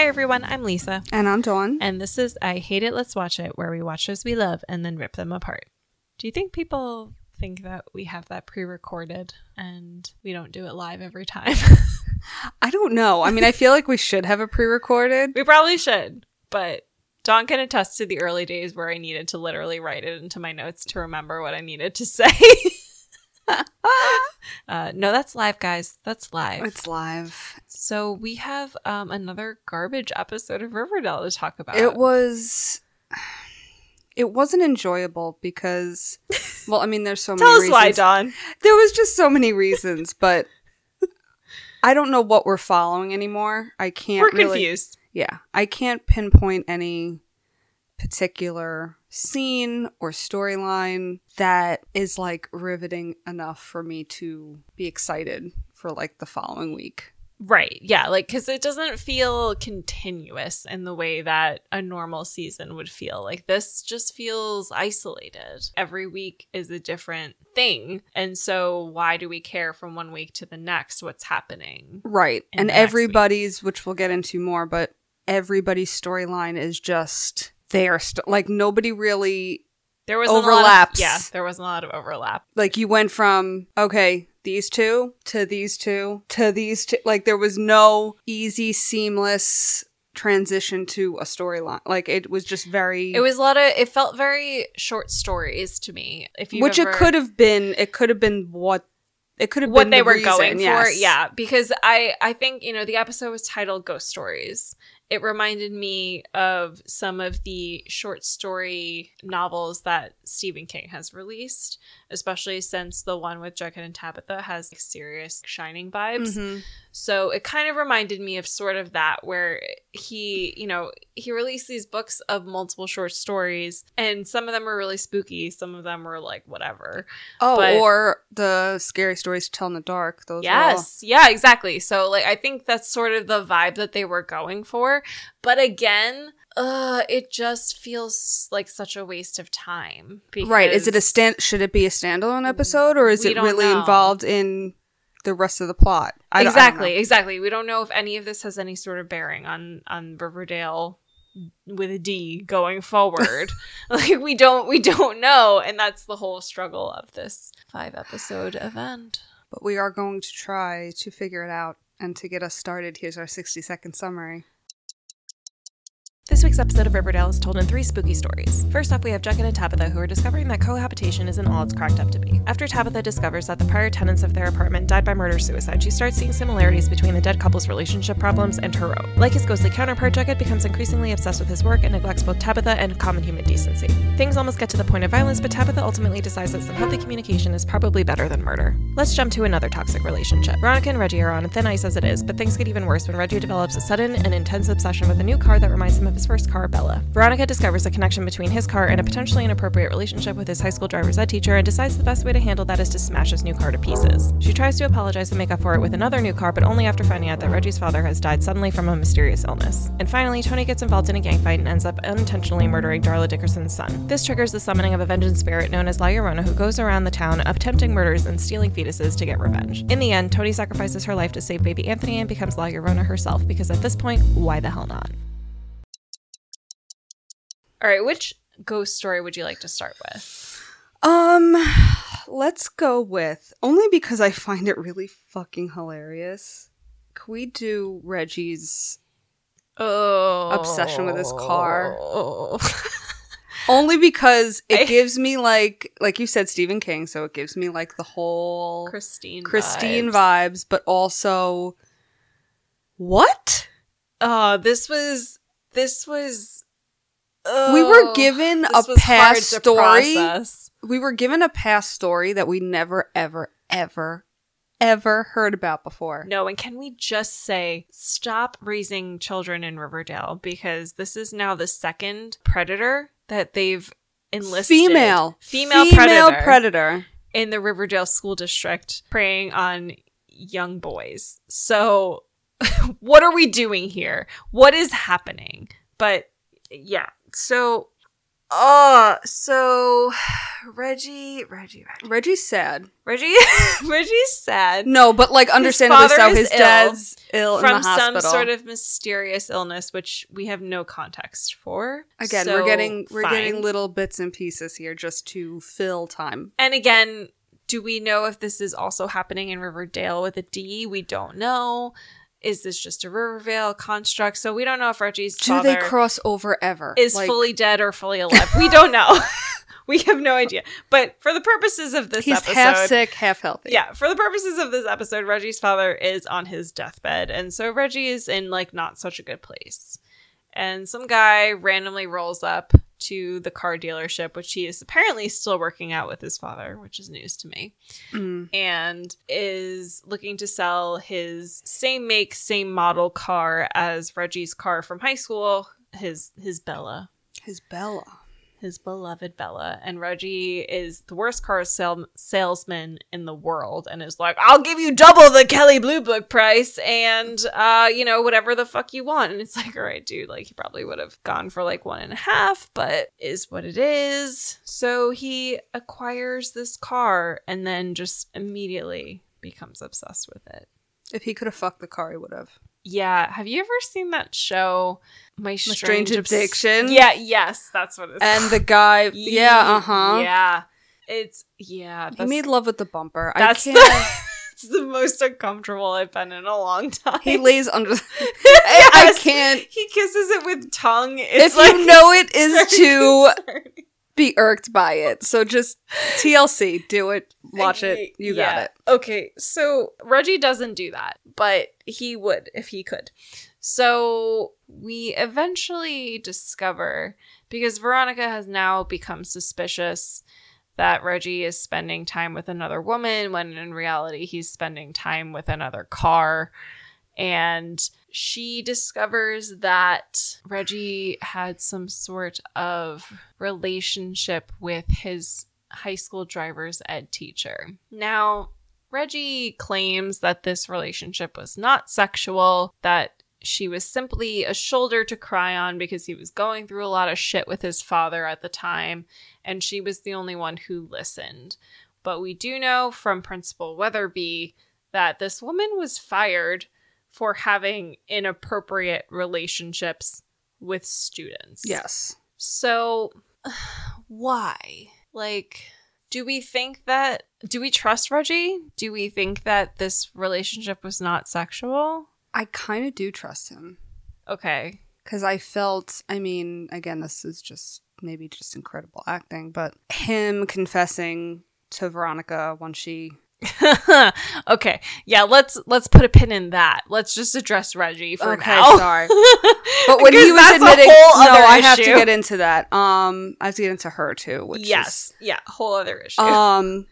Hi, everyone. I'm Lisa. And I'm Dawn. And this is I Hate It, Let's Watch It, where we watch shows we love and then rip them apart. Do you think people think that we have that pre recorded and we don't do it live every time? I don't know. I mean, I feel like we should have a pre recorded. we probably should, but Dawn can attest to the early days where I needed to literally write it into my notes to remember what I needed to say. uh, no, that's live, guys. That's live. It's live. So we have um, another garbage episode of Riverdale to talk about. It was. It wasn't enjoyable because, well, I mean, there's so Tell many us reasons. why, Dawn. There was just so many reasons, but I don't know what we're following anymore. I can't. We're really- confused. Yeah, I can't pinpoint any particular scene or storyline that is like riveting enough for me to be excited for like the following week. Right. Yeah. Like, because it doesn't feel continuous in the way that a normal season would feel. Like, this just feels isolated. Every week is a different thing. And so, why do we care from one week to the next what's happening? Right. and next week. everybody's, which we'll get into more, but everybody's storyline is just there. St- like nobody really, There was Overlaps. Of, yeah. There wasn't a lot of overlap. like you went from, okay, these two to these two to these two. Like there was no easy, seamless transition to a storyline. Like it was just very. It was a lot of, it felt very short stories to me. If you which it could have been. It could have been what. It could have what been they the were reason, going for yeah because i i think you know the episode was titled ghost stories it reminded me of some of the short story novels that stephen king has released especially since the one with jughead and tabitha has like, serious shining vibes Mhm. so it kind of reminded me of sort of that where he you know he released these books of multiple short stories and some of them were really spooky some of them were like whatever Oh, But- or the scary stories to tell in the dark. Those. are all- Yes. Yeah, exactly. So like I think that's sort of the vibe that they were going for. But again, uh it just feels like such a waste of time. Right. Is it a stand? Should it be a standalone episode, or is it really know. involved in the rest of the plot? I exactly, exactly. We don't know if any of this has any sort of bearing on on Riverdale with a D going forward. like we don't we don't know and that's the whole struggle of this five episode event. But we are going to try to figure it out. And to get us started, here's our 60 second summary. This week's episode of Riverdale is told in three spooky stories. First off, we have Jughead and Tabitha who are discovering that cohabitation isn't all it's cracked up to be. After Tabitha discovers that the prior tenants of their apartment died by murder suicide, she starts seeing similarities between the dead couple's relationship problems and her own. Like his ghostly counterpart, Jughead becomes increasingly obsessed with his work and neglects both Tabitha and common human decency. Things almost get to the point of violence, but Tabitha ultimately decides that some healthy communication is probably better than murder. Let's jump to another toxic relationship. Veronica and Reggie are on thin ice as it is, but things get even worse when Reggie develops a sudden and intense obsession with a new car that reminds him of first car, Bella. Veronica discovers a connection between his car and a potentially inappropriate relationship with his high school driver's ed teacher and decides the best way to handle that is to smash his new car to pieces. She tries to apologize and make up for it with another new car, but only after finding out that Reggie's father has died suddenly from a mysterious illness. And finally, Tony gets involved in a gang fight and ends up unintentionally murdering Darla Dickerson's son. This triggers the summoning of a vengeance spirit known as La Llorona, who goes around the town attempting murders and stealing fetuses to get revenge. In the end, Tony sacrifices her life to save baby Anthony and becomes La Llorona herself, because at this point, why the hell not? All right, which ghost story would you like to start with? Um, let's go with only because I find it really fucking hilarious. Can we do Reggie's Oh, Obsession with his car. only because it I- gives me like like you said Stephen King, so it gives me like the whole Christine, Christine vibes. vibes, but also what? Oh, this was this was. We were oh, given a past story. process. We were given a past story that we never ever ever ever heard about before. No, and can we just say stop raising children in Riverdale because this is now the second predator that they've enlisted. Female. female, Female predator, predator. in the Riverdale school district preying on young boys. So, what are we doing here? What is happening? But yeah, so, uh, so Reggie, Reggie, Reggie, Reggie's sad. Reggie, Reggie's sad No, but like understandably father so. His dad's ill in from the hospital. some sort of mysterious illness, which we have no context for. Again, So, we're getting we're fine. getting little bits and pieces here just to fill time. And again, do we know if this is also happening in Riverdale with a D? We don't know. Is this just a Riverdale construct? So we don't know if Reggie's Do they cross over ever? is Like, fully dead or fully alive. We don't know. we have no idea. But for the purposes of this He's episode, half sick, half healthy. yeah, for the purposes of this episode, Reggie's father is on his deathbed, and so Reggie is in like not such a good place. And some guy randomly rolls up to the car dealership, which he is apparently still working out with his father, which is news to me, Mm. and is looking to sell his same make, same model car as Reggie's car from high school, his his Bella His Bella. His beloved Bella. And Reggie is the worst car sale- salesman in the world and is like, I'll give you double the Kelley Blue Book price and, uh, you know, whatever the fuck you want. And it's like, all right, dude, like he probably would have gone for like one and a half, but is what it is. So he acquires this car and then just immediately becomes obsessed with it. If he could have fucked the car, he would have. Yeah. Have you ever seen that show, My Strange, Strange Obs- Addiction? Yeah. Yes, that's what it's And the guy, yeah, uh huh. Yeah. It's yeah. He made love with the bumper. that's I the, can't. it's the most uncomfortable I've been in a long time. he lays under. The, I, I can't. He kisses it with tongue. It's if like you know it is to concerning. be irked by it, so just TLC, do it, watch it, you got it. Okay, so Reggie doesn't do that, but he would if he could. So we eventually discover because Veronica has now become suspicious that Reggie is spending time with another woman when in reality he's spending time with another car. And she discovers that Reggie had some sort of relationship with his high school driver's ed teacher. Now, Reggie claims that this relationship was not sexual, that she was simply a shoulder to cry on because he was going through a lot of shit with his father at the time, and she was the only one who listened. But we do know from Principal Weatherbee that this woman was fired for having inappropriate relationships with students. Yes. So, why? Like, do we think that, do we trust Reggie? Do we think that this relationship was not sexual? I kind of do trust him Okay. because I felt. I mean, again, this is just maybe just incredible acting, but him confessing to Veronica when she okay. Yeah, let's let's put a pin in that. Let's just address Reggie for okay, now. sorry. But when he was admitting, no, I have to get into that. Um, I have to get into her too. Which yes. Yeah, whole other issue. um,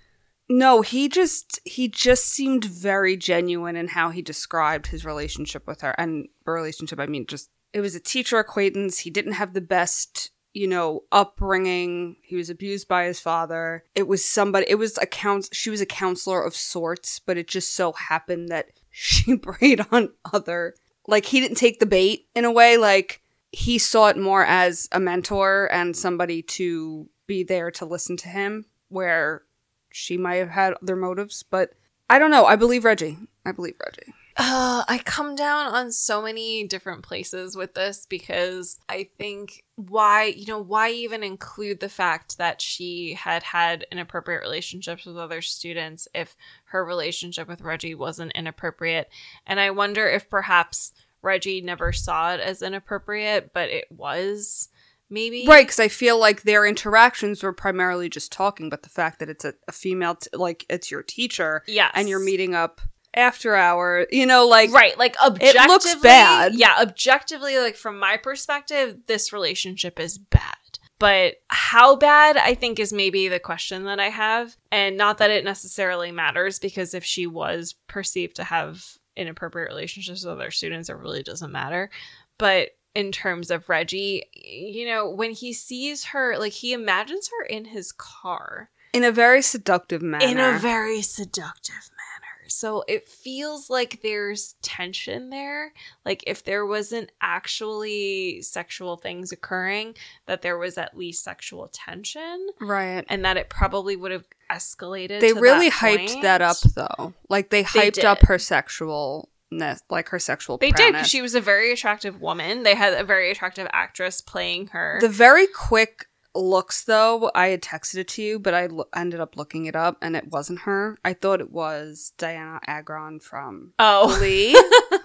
no, he just he just seemed very genuine in how he described his relationship with her, and relationship. I mean, just it was a teacher acquaintance. He didn't have the best. You know, upbringing. He was abused by his father. It was somebody. It was a couns. She was a counselor of sorts, but it just so happened that she preyed on other. Like he didn't take the bait in a way. Like he saw it more as a mentor and somebody to be there to listen to him, where she might have had other motives. But I don't know. I believe Reggie. I believe Reggie. Uh, I come down on so many different places with this because I think why, you know, why even include the fact that she had had inappropriate relationships with other students if her relationship with Reggie wasn't inappropriate? And I wonder if perhaps Reggie never saw it as inappropriate, but it was maybe. Right, because I feel like their interactions were primarily just talking, but the fact that it's a, a female, t- like it's your teacher, yeah and you're meeting up after hour, you know, like right like objectively looks bad. yeah objectively like from my perspective this relationship is bad but how bad i think is maybe the question that i have and not that it necessarily matters because if she was perceived to have inappropriate relationships with other students it really doesn't matter but in terms of reggie you know when he sees her like he imagines her in his car in a very seductive manner. in a very seductive manner. So it feels like there's tension there. Like if there wasn't actually sexual things occurring, that there was at least sexual tension Right. and that it probably would have escalated. They really that hyped point. that up though. Like they They hyped up her sexualness, like her sexual They did because she was a very attractive woman. They had a very attractive actress playing her. The very quick looks, though, I had texted it to you, but I ended up looking it up, and it wasn't her. I thought it was Dianna Agron from oh, Glee,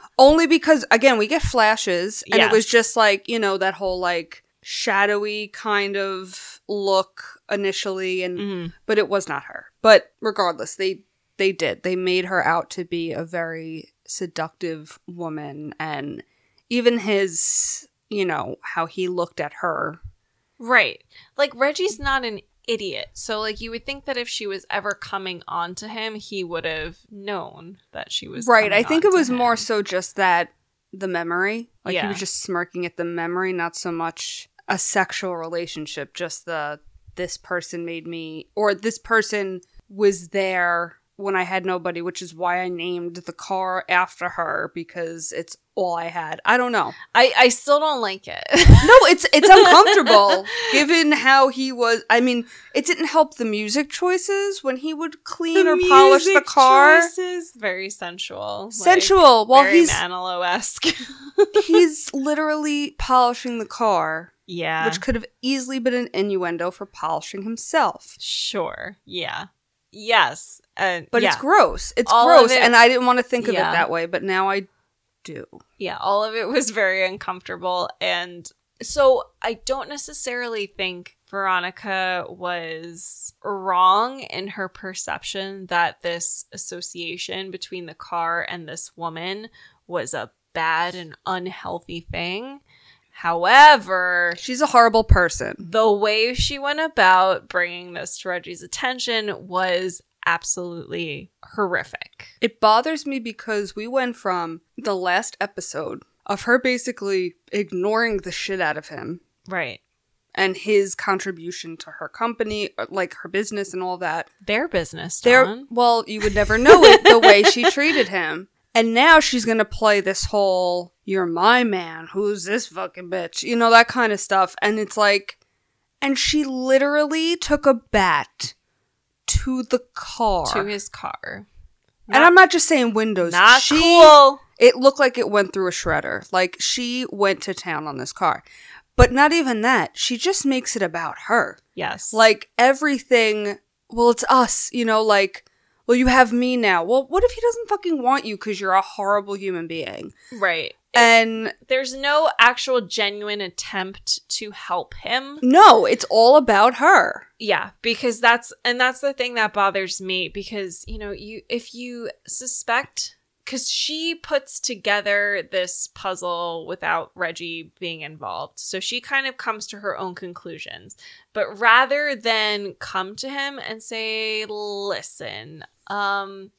only because again we get flashes, and it was just like you know that whole like shadowy kind of look initially, and Mhm. but it was not her. But regardless, they they did. They made her out to be a very seductive woman and even his, you know, how he looked at her. right. Like Reggie's not an idiot, so like you would think that if she was ever coming on to him, he would have known that she was Right. I think it was more so just that the memory. Like he was just smirking at the memory, not so much a sexual relationship, just the this person made me or this person was there when I had nobody, which is why I named the car after her because it's all I had. I don't know. I I still don't like it. No, it's it's uncomfortable given how he was. I mean, it didn't help the music choices when he would clean or polish the car. choices, very sensual, like, Sensual. Well, very he's Manilow esque. he's literally polishing the car, yeah, which could have easily been an innuendo for polishing himself. sure, yeah, yes, uh, But yeah. it's gross. It's All gross, it- and I didn't want to think of Yeah. it that way, but now I do. yeah, all of it was very uncomfortable. And so I don't necessarily think Veronica was wrong in her perception that this association between the car and this woman was a bad and unhealthy thing. However, She's a horrible person. the way she went about bringing this to Reggie's attention was absolutely horrific. It bothers me because we went from the last episode of her basically ignoring the shit out of him Right. and his contribution to her company, like her business and all that. Their business, Dawn. well, you would never know it the way she treated him. And now she's gonna play this whole "You're my man, who's this fucking bitch?" You know that kind of stuff. And it's like, and she literally took a bat to the car. to his car. and I'm not just saying windows. Not she, cool. It looked like it went through a shredder. Like she went to town on this car. But not even that. She just makes it about her. Yes. Like everything, well, it's us, you know, like, well, you have me now. Well, what if he doesn't fucking want you because you're a horrible human being? right. And There's no actual genuine attempt to help him. no, it's all about her. Yeah, because that's and that's the thing that bothers me because, you know, you if you suspect cuz she puts together this puzzle without Reggie being involved. So she kind of comes to her own conclusions. But rather than come to him and say, "Listen, um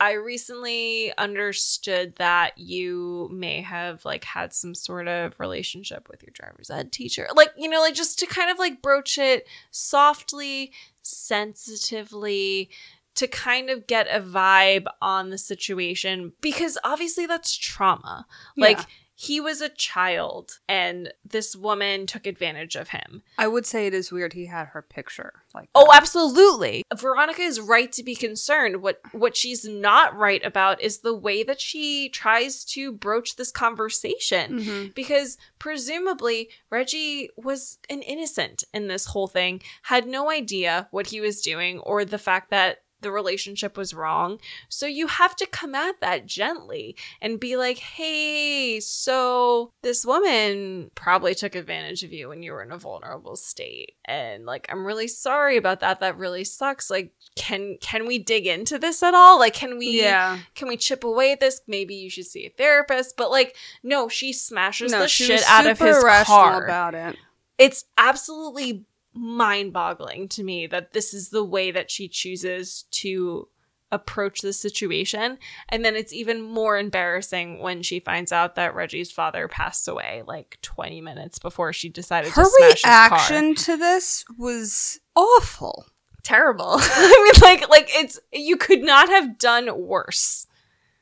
I recently understood that you may have like had some sort of relationship with your driver's ed teacher. Like, you know, like just to kind of like broach it softly, sensitively to kind of get a vibe on the situation because obviously that's trauma. Like Yeah. He was a child and this woman took advantage of him. I would say it is weird he had her picture. Like, Oh, absolutely. Veronica is right to be concerned. What what she's not right about is the way that she tries to broach this conversation. Mhm. Because presumably Reggie was an innocent in this whole thing, had no idea what he was doing or the fact that the relationship was wrong. So you have to come at that gently and be like, hey, so this woman probably took advantage of you when you were in a vulnerable state. And like, I'm really sorry about that. That really sucks. Like, can can we dig into this at all? Like, can we yeah. can we chip away at this? Maybe you should see a therapist. But like, no, she smashes No, the shit out of his car. about it. it's absolutely mind-boggling to me that this is the way that she chooses to approach the situation. And then it's even more embarrassing when she finds out that Reggie's father passed away like 20 minutes before she decided Her to smash his car. reaction to this was awful. terrible. I mean, like, like it's you could not have done worse.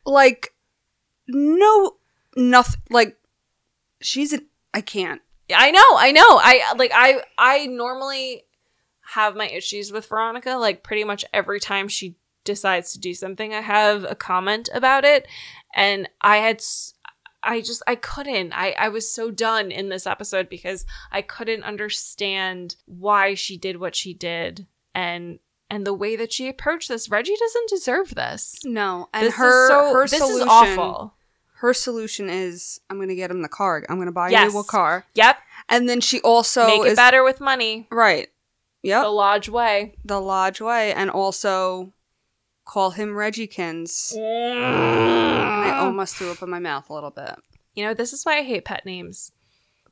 Like, no, nothing. Like, she's an. I can't. I know, I know. I like I I normally have my issues with Veronica. Like pretty much every time she decides to do something, I have a comment about it, and I had. I just I couldn't. I I was so done in this episode because I couldn't understand why she did what she did and and the way that she approached this. Reggie doesn't deserve this. No, and this her is so, her this solution. is awful. Her solution is, I'm gonna get him the car. I'm gonna buy Yes. you a car. Yep. And then she also Make it is better with money. right. Yep, The Lodge way. the Lodge Way, and also call him Reggykins. And I Mm. almost threw up in my mouth a little bit. You know, this is why I hate pet names.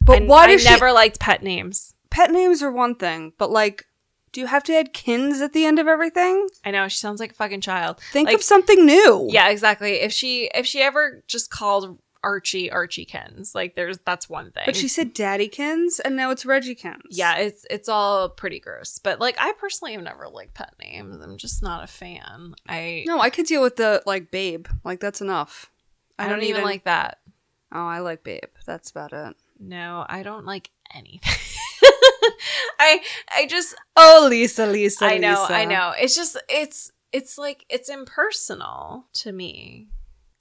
But I, why I she? never liked pet names. Pet names are one thing, but like, do you have to add kins at the end of everything? I know she sounds like a fucking child. Think Like- of something new. Yeah, exactly. If she if she ever just called Archie Archie Kins, like there's that's one thing. But she said Daddy Kins, and now it's Reggie Kins. yeah, it's it's all pretty gross. But like I personally have never liked pet names. I'm just not a fan. I No, I could deal with the like Babe. Like that's enough. I don't even like that. Oh, I like Babe. That's about it. No, I don't like anything. I I just Oh, Lisa, Lisa, I know, Lisa. I know. It's just it's it's like it's impersonal to me.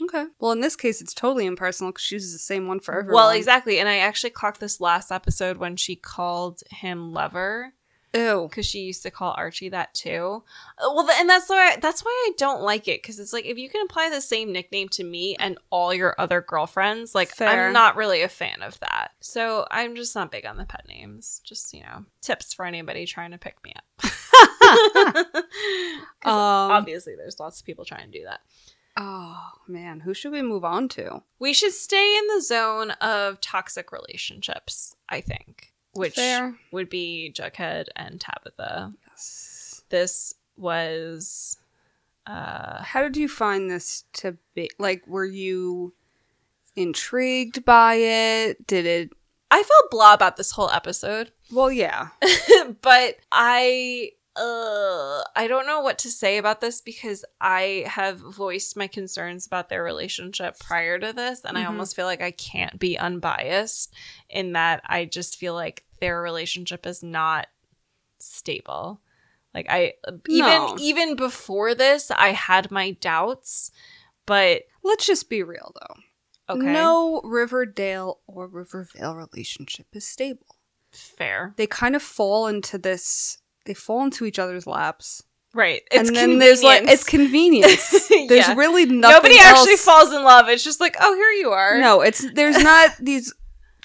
Okay. Well, in this case, it's totally impersonal because she uses the same one for everyone. Well, exactly. And I actually clocked this last episode when she called him lover Ew. because she used to call Archie that too. Uh, Well, and that's why that's why I don't like it because it's like if you can apply the same nickname to me and all your other girlfriends, like Fair. I'm not really a fan of that. So I'm just not big on the pet names. Just you know, tips for anybody trying to pick me up. Um, obviously, there's lots of people trying to do that. oh man, who should we move on to? We should stay in the zone of toxic relationships, I think, which Fair. would be Jughead and Tabitha. Yes. This was uh How did you find this to be? Like, were you intrigued by it? Did it? I felt blah about this whole episode, Well, yeah. but I uh I don't know what to say about this because I have voiced my concerns about their relationship prior to this and I Mhm. almost feel like I can't be unbiased in that I just feel like their relationship is not stable. Like I even No. even before this I had my doubts, but Let's just be real, though. okay. No Riverdale or Rivervale relationship is stable. fair. They kind of fall into this. They fall into each other's laps, Right. It's and then there's like it's convenience. There's Yeah. really nothing. Nobody actually falls in love. It's just like, oh, here you are. No, it's there's not these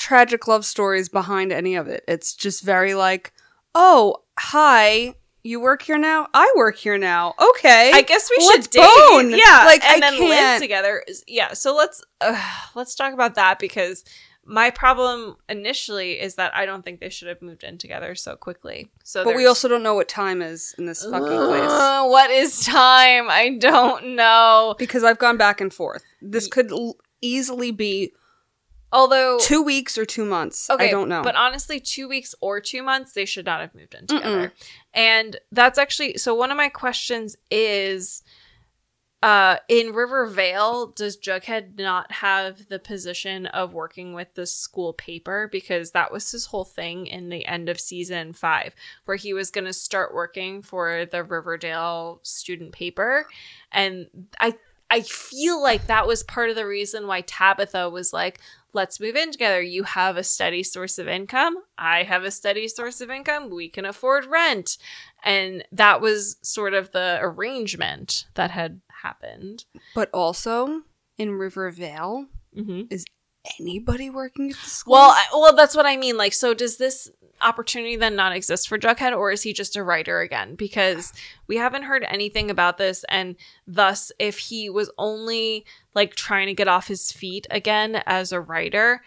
tragic love stories behind any of it. It's just very like, oh, hi, you work here now. I work here now. Okay, I guess we should date. bone. Yeah, Like, and I then live can't- together. Yeah, so let's uh, let's talk about that because my problem initially is that I don't think they should have moved in together so quickly. So, but we also don't know what time is in this fucking place Uh, what is time? I don't know. because I've gone back and forth. This could l- easily be Although two weeks or two months. Okay, I don't know. But honestly, two weeks or two months, they should not have moved in together. And that's actually so. One of my questions is, uh, in Rivervale, does Jughead not have the position of working with the school paper because that was his whole thing in the end of season five, where he was going to start working for the Riverdale student paper, and I. I feel like that was part of the reason why Tabitha was like, let's move in together. You have a steady source of income. I have a steady source of income. We can afford rent. And that was sort of the arrangement that had happened. but also in Rivervale, Mm-hmm. anybody working at the school? Well, I, well, that's what I mean. Like, so does this opportunity then not exist for Jughead, or is he just a writer again? Because we haven't heard anything about this, and thus, if he was only like trying to get off his feet again as a writer,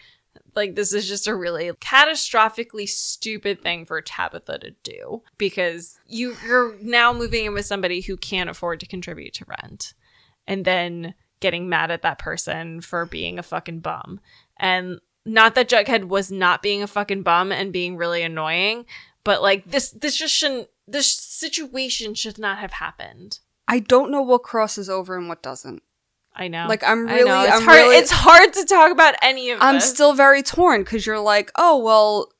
like this is just a really catastrophically stupid thing for Tabitha to do because you you're now moving in with somebody who can't afford to contribute to rent, and then getting mad at that person for being a fucking bum. And not that Jughead was not being a fucking bum and being really annoying, but like this this just shouldn't this situation should not have happened. I don't know what crosses over and what doesn't. I know. Like I'm I really. It's I'm hard. really, It's hard to talk about any of I'm this. still very torn because you're like, oh well,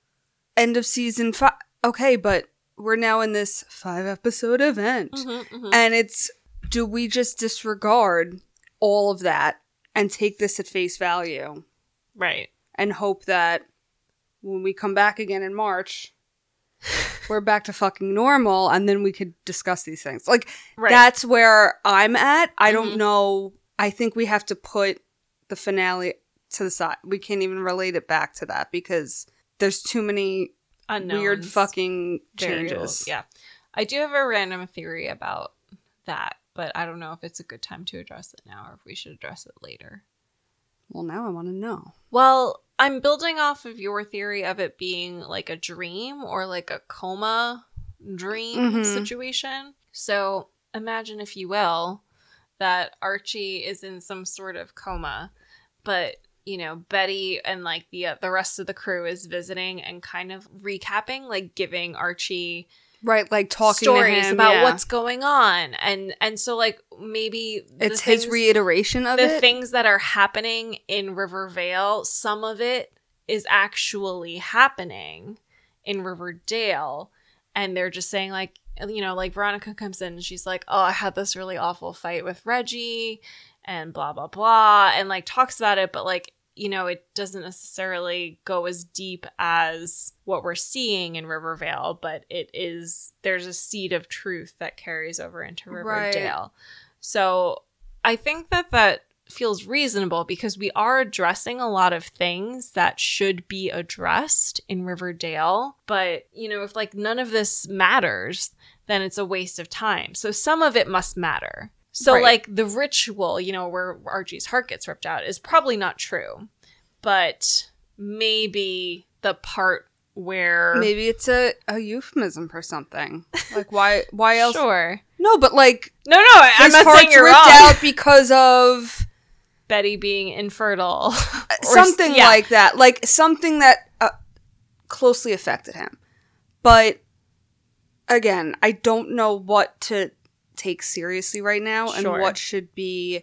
end of season five. Okay, but we're now in this five episode event, Mhm, mhm. and it's do we just disregard all of that and take this at face value right. And hope that when we come back again in March, we're back to fucking normal, and then we could discuss these things. Like Right. that's where I'm at. I don't Mhm. know. I think we have to put the finale to the side. We can't even relate it back to that because there's too many weird Unknowns. fucking variables. changes. Yeah. I do have a random theory about that, but I don't know if it's a good time to address it now or if we should address it later. Well, now I want to know. Well, I'm building off of your theory of it being like a dream or like a coma dream Mhm. situation. So imagine, if you will, that Archie is in some sort of coma, but you know Betty and like the uh, the rest of the crew is visiting and kind of recapping, like giving Archie Right, like talking stories to him, about yeah. what's going on, and and so like maybe it's his reiteration of the it. things that are happening in Rivervale, some of it is actually happening in Riverdale. And they're just saying, like, you know, like Veronica comes in and she's like, oh, I had this really awful fight with Reggie and blah, blah, blah. And like talks about it, but like, you know, it doesn't necessarily go as deep as what we're seeing in Rivervale, but it is, there's a seed of truth that carries over into Right. So I think that that feels reasonable because we are addressing a lot of things that should be addressed in Riverdale. But, you know, if like none of this matters, then it's a waste of time. So some of it must matter. So, Right. like the ritual, you know, where Archie's heart gets ripped out is probably not true. But maybe the part where. Maybe it's a, a euphemism for something. Like why why else? Sure. No, but like No, no, I'm his not saying you're ripped wrong. out because of Betty being infertile. Something yeah. like that. Like something that uh, closely affected him. But again, I don't know what to take seriously right now and what should be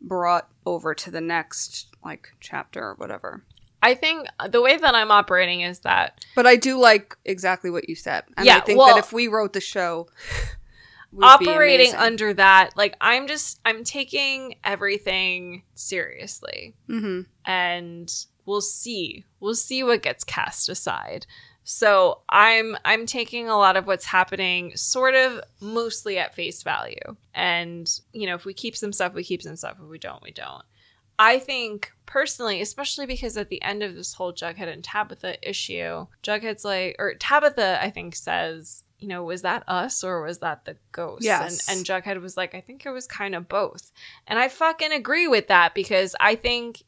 brought over to the next like chapter or whatever. I think the way that I'm operating is that But I do like exactly what you said. And Yeah, I think well- that if we wrote the show operating under that, like I'm just I'm taking everything seriously, Mhm. and we'll see we'll see what gets cast aside. So I'm I'm taking a lot of what's happening sort of mostly at face value, and you know if we keep some stuff, we keep some stuff. If we don't, we don't. I think personally, especially because at the end of this whole Jughead and Tabitha issue, Jughead's like, or Tabitha, I think, says, you know, was that us or was that the ghost? Yes. And, and Jughead was like, I think it was kind of both. And I fucking agree with that because I think,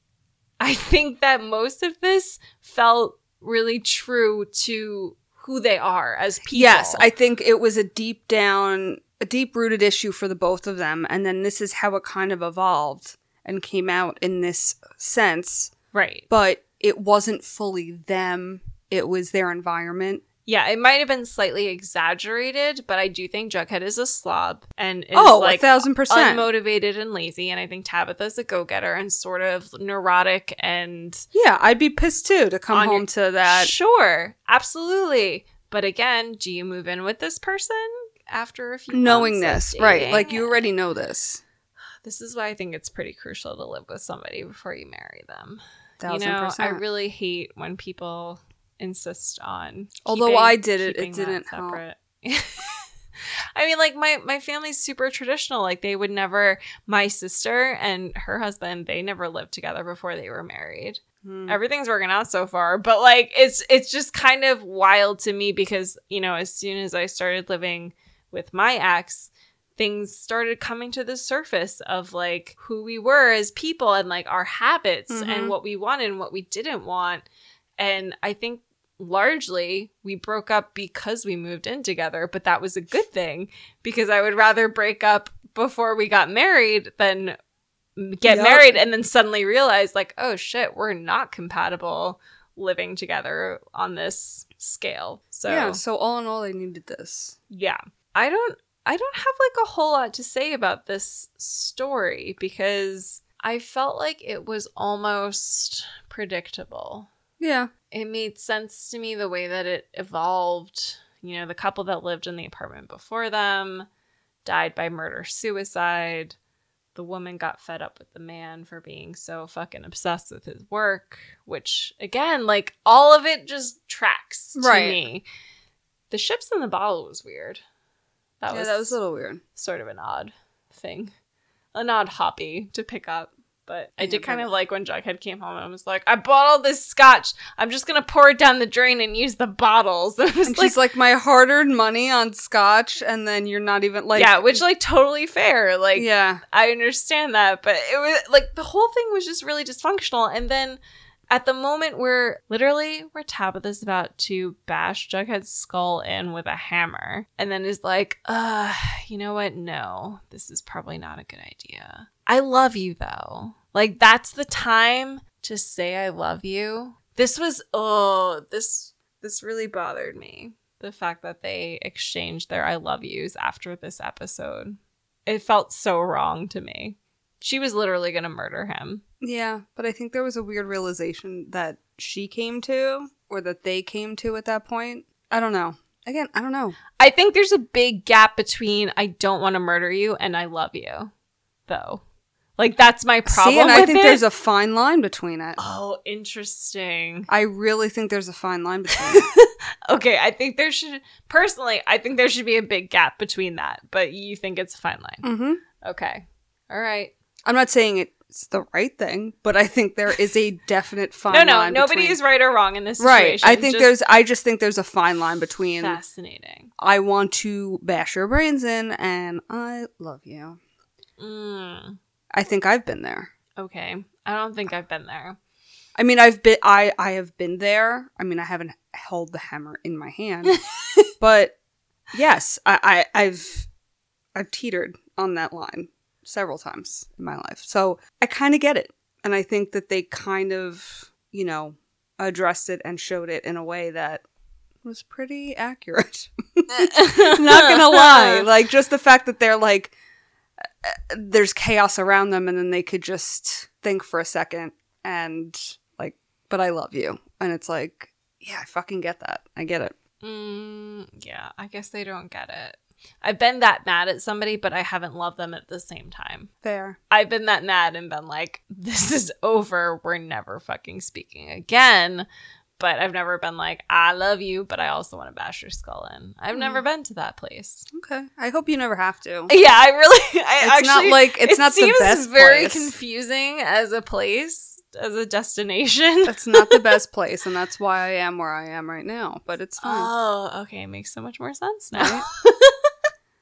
I think that most of this felt really true to who they are as people. Yes, I think it was a deep down, a deep rooted issue for the both of them. And then this is how it kind of evolved and came out in this sense. right. But it wasn't fully them, it was their environment. Yeah, it might have been slightly exaggerated, but I do think Jughead is a slob and is oh, like a thousand percent. unmotivated and lazy. And I think Tabitha's a go getter and sort of neurotic and yeah, I'd be pissed too to come On your- home to that. Sure, absolutely. But again, do you move in with this person after a few knowing this, right? Like you already know this. This is why I think it's pretty crucial to live with somebody before you marry them. Thousand you know, percent. I really hate when people insist on. Although keeping- I did it, it didn't help. I mean, like my my family's super traditional. Like they would never. My sister and her husband, they never lived together before they were married. Hmm. Everything's working out so far, but like it's it's just kind of wild to me because you know as soon as I started living with my ex, things started coming to the surface of like who we were as people and like our habits Mhm. and what we wanted and what we didn't want. And I think largely we broke up because we moved in together, but that was a good thing because I would rather break up before we got married than get Yup. married and then suddenly realize like, oh shit, we're not compatible living together on this scale. So yeah, so all in all, I needed this. yeah i don't i don't have like a whole lot to say about this story because i felt like it was almost predictable. Yeah. it made sense to me the way that it evolved. You know the couple that lived in the apartment before them died by murder suicide. The woman got fed up with the man for being so fucking obsessed with his work which again like all of it just tracks to Right. me. The ships in the bottle was weird that yeah, was that was a little weird. sort of an odd thing, an odd hobby to pick up. But I Yeah, did kind of like when Jughead came home and was like, "I bought all this scotch. I'm just gonna pour it down the drain and use the bottles." It And like, she's like, my hard earned money on scotch, and then you're not even like. yeah, which like totally fair. Like, yeah. I understand that, but it was like the whole thing was just really dysfunctional. And then at the moment where literally where Tabitha's about to bash Jughead's skull in with a hammer, and then is like, uh, you know what? No, this is probably not a good idea. I love you though. Like that's the time to say I love you. This was oh, this this really bothered me. The fact that they exchanged their I love yous after this episode. It felt so wrong to me. She was literally going to murder him. Yeah, but I think there was a weird realization that she came to, or that they came to at that point. I don't know. Again, I don't know. I think there's a big gap between I don't want to murder you and I love you, though. Like that's my problem. See, and I think it. there's a fine line between it. oh, interesting. I really think there's a fine line between it. Okay, I think there should personally. I think there should be a big gap between that, but you think it's a fine line. hmm Okay, all right. I'm not saying it's the right thing, but I think there is a definite fine No, no, line. nobody between- is right or wrong in this situation. right. I think Just there's. I just think there's a fine line between. fascinating. I want to bash your brains in, and I love you. Mm, I think I've been there. okay, I don't think I've been there. I mean, I've been. I I have been there. I mean, I haven't held the hammer in my hand, but yes, I, I I've I've teetered on that line several times in my life. So I kind of get it, and I think that they kind of you know addressed it and showed it in a way that was pretty accurate. not gonna lie like just the fact that they're like uh, there's chaos around them and then they could just think for a second and like but i love you and it's like yeah i fucking get that i get it Mm, yeah, I guess they don't get it. I've been that mad at somebody, but I haven't loved them at the same time. fair I've been that mad and been like, this is over. We're never fucking speaking again. But I've never been like, I love you, but I also want to bash your skull in. I've Mm. never been to that place. okay i hope you never have to Yeah, I really, I it's not like it's it not the best. seems very place. confusing as a place, as a destination. it's not the best place and that's why i am where i am right now but it's fine Oh, okay. It makes so much more sense now.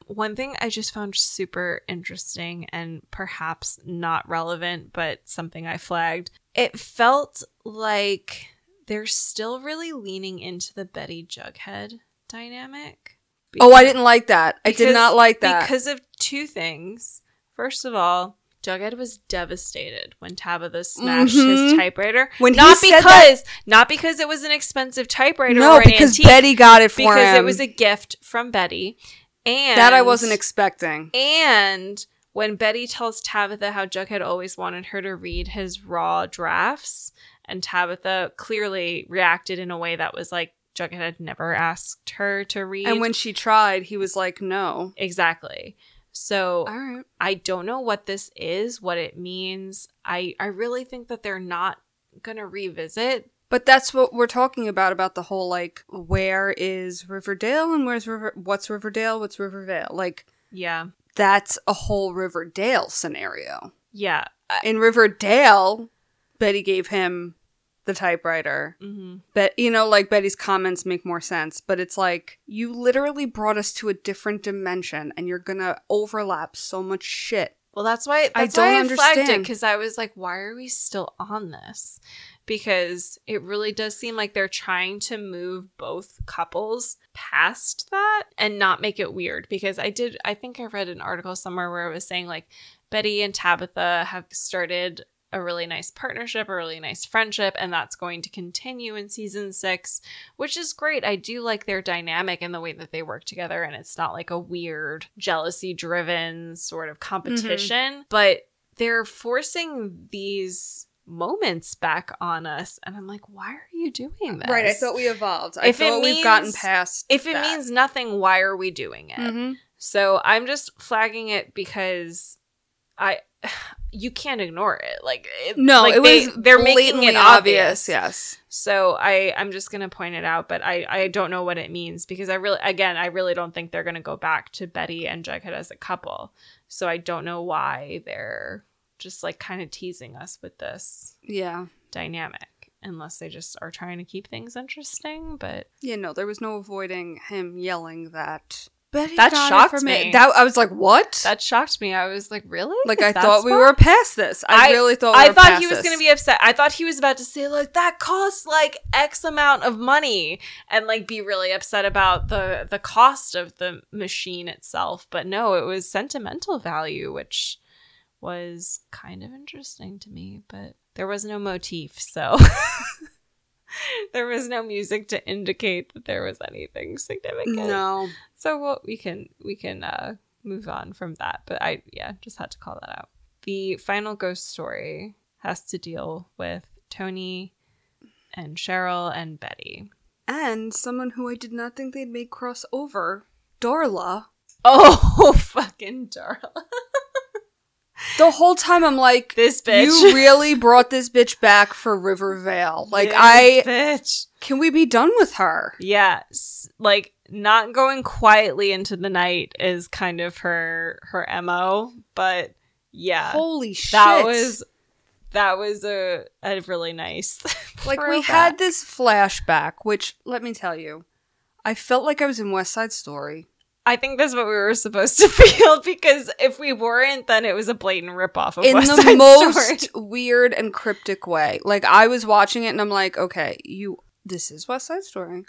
One thing I just found super interesting and perhaps not relevant, but something I flagged, it felt like they're still really leaning into the Betty Jughead dynamic. oh i didn't like that i did not like that Because of two things. First of all, Jughead was devastated when Tabitha smashed his Mhm. typewriter. when he not said that- because not because it was an expensive typewriter no because antique, betty got it for because him it was a gift from Betty. And that i wasn't expecting and when Betty tells Tabitha how Jughead always wanted her to read his raw drafts, and Tabitha clearly reacted in a way that was like Jughead had never asked her to read. and when she tried he was like no exactly. So all right I don't know what this is, what it means. I I really think that they're not gonna revisit. But that's what we're talking about about the whole like where is Riverdale and where's River what's Riverdale, what's Rivervale? Like Yeah, that's a whole Riverdale scenario. yeah. In Riverdale, Betty gave him the typewriter. mhm. But you know, like Betty's comments make more sense, but it's like you literally brought us to a different dimension and you're gonna overlap so much shit. Well, that's why I that's why I don't flagged it understand. because I was like, why are we still on this? Because it really does seem like they're trying to move both couples past that and not make it weird. Because I did, I think I read an article somewhere where it was saying like Betty and Tabitha have started a really nice partnership, a really nice friendship, and that's going to continue in season six, which is great. I do like their dynamic and the way that they work together, and it's not like a weird, jealousy driven sort of mm-hmm. competition, but they're forcing these moments back on us and i'm like why are you doing this Right. I thought we evolved. I If it thought we've gotten past. if it that. means nothing why are we doing it Mhm. so i'm just flagging it because i you can't ignore it like it, no, like it they, was they're making blatantly it obvious, Yes. so i i'm just gonna point it out but i i don't know what it means because i really again i really don't think they're gonna go back to betty and jughead as a couple so i don't know why they're just like kind of teasing us with this Yeah. dynamic unless they just are trying to keep things interesting but Yeah. No, there was no avoiding him yelling that. Betty That shocked from me. That I was like, what? that shocked me i was like really like I That's thought we why? were past this. I, I- really thought we I were thought past he was this. going to be upset. I thought he was about to say like that costs like X amount of money and like be really upset about the the cost of the machine itself. But no, it was sentimental value, which was kind of interesting to me. But there was no motif, so there was no music to indicate that there was anything significant. No. So what we can we can uh move on from that. But I yeah, just had to call that out. The final ghost story has to deal with Toni and Cheryl and Betty. And someone who I did not think they'd make cross over, Darla. Oh fucking Darla. The whole time I'm like, This bitch. you really brought this bitch back for Rivervale. Like This I bitch. can we be done with her? Yes. Like not going quietly into the night is kind of her her MO, but yeah. Holy shit. that was that was a, a really nice like we had this flashback, which let me tell you, I felt like I was in West Side Story. I think that's what we were supposed to feel because if we weren't, then it was a blatant ripoff of in West the Side most Story. weird and cryptic way. Like I was watching it and I'm like, okay, you this is West Side Story,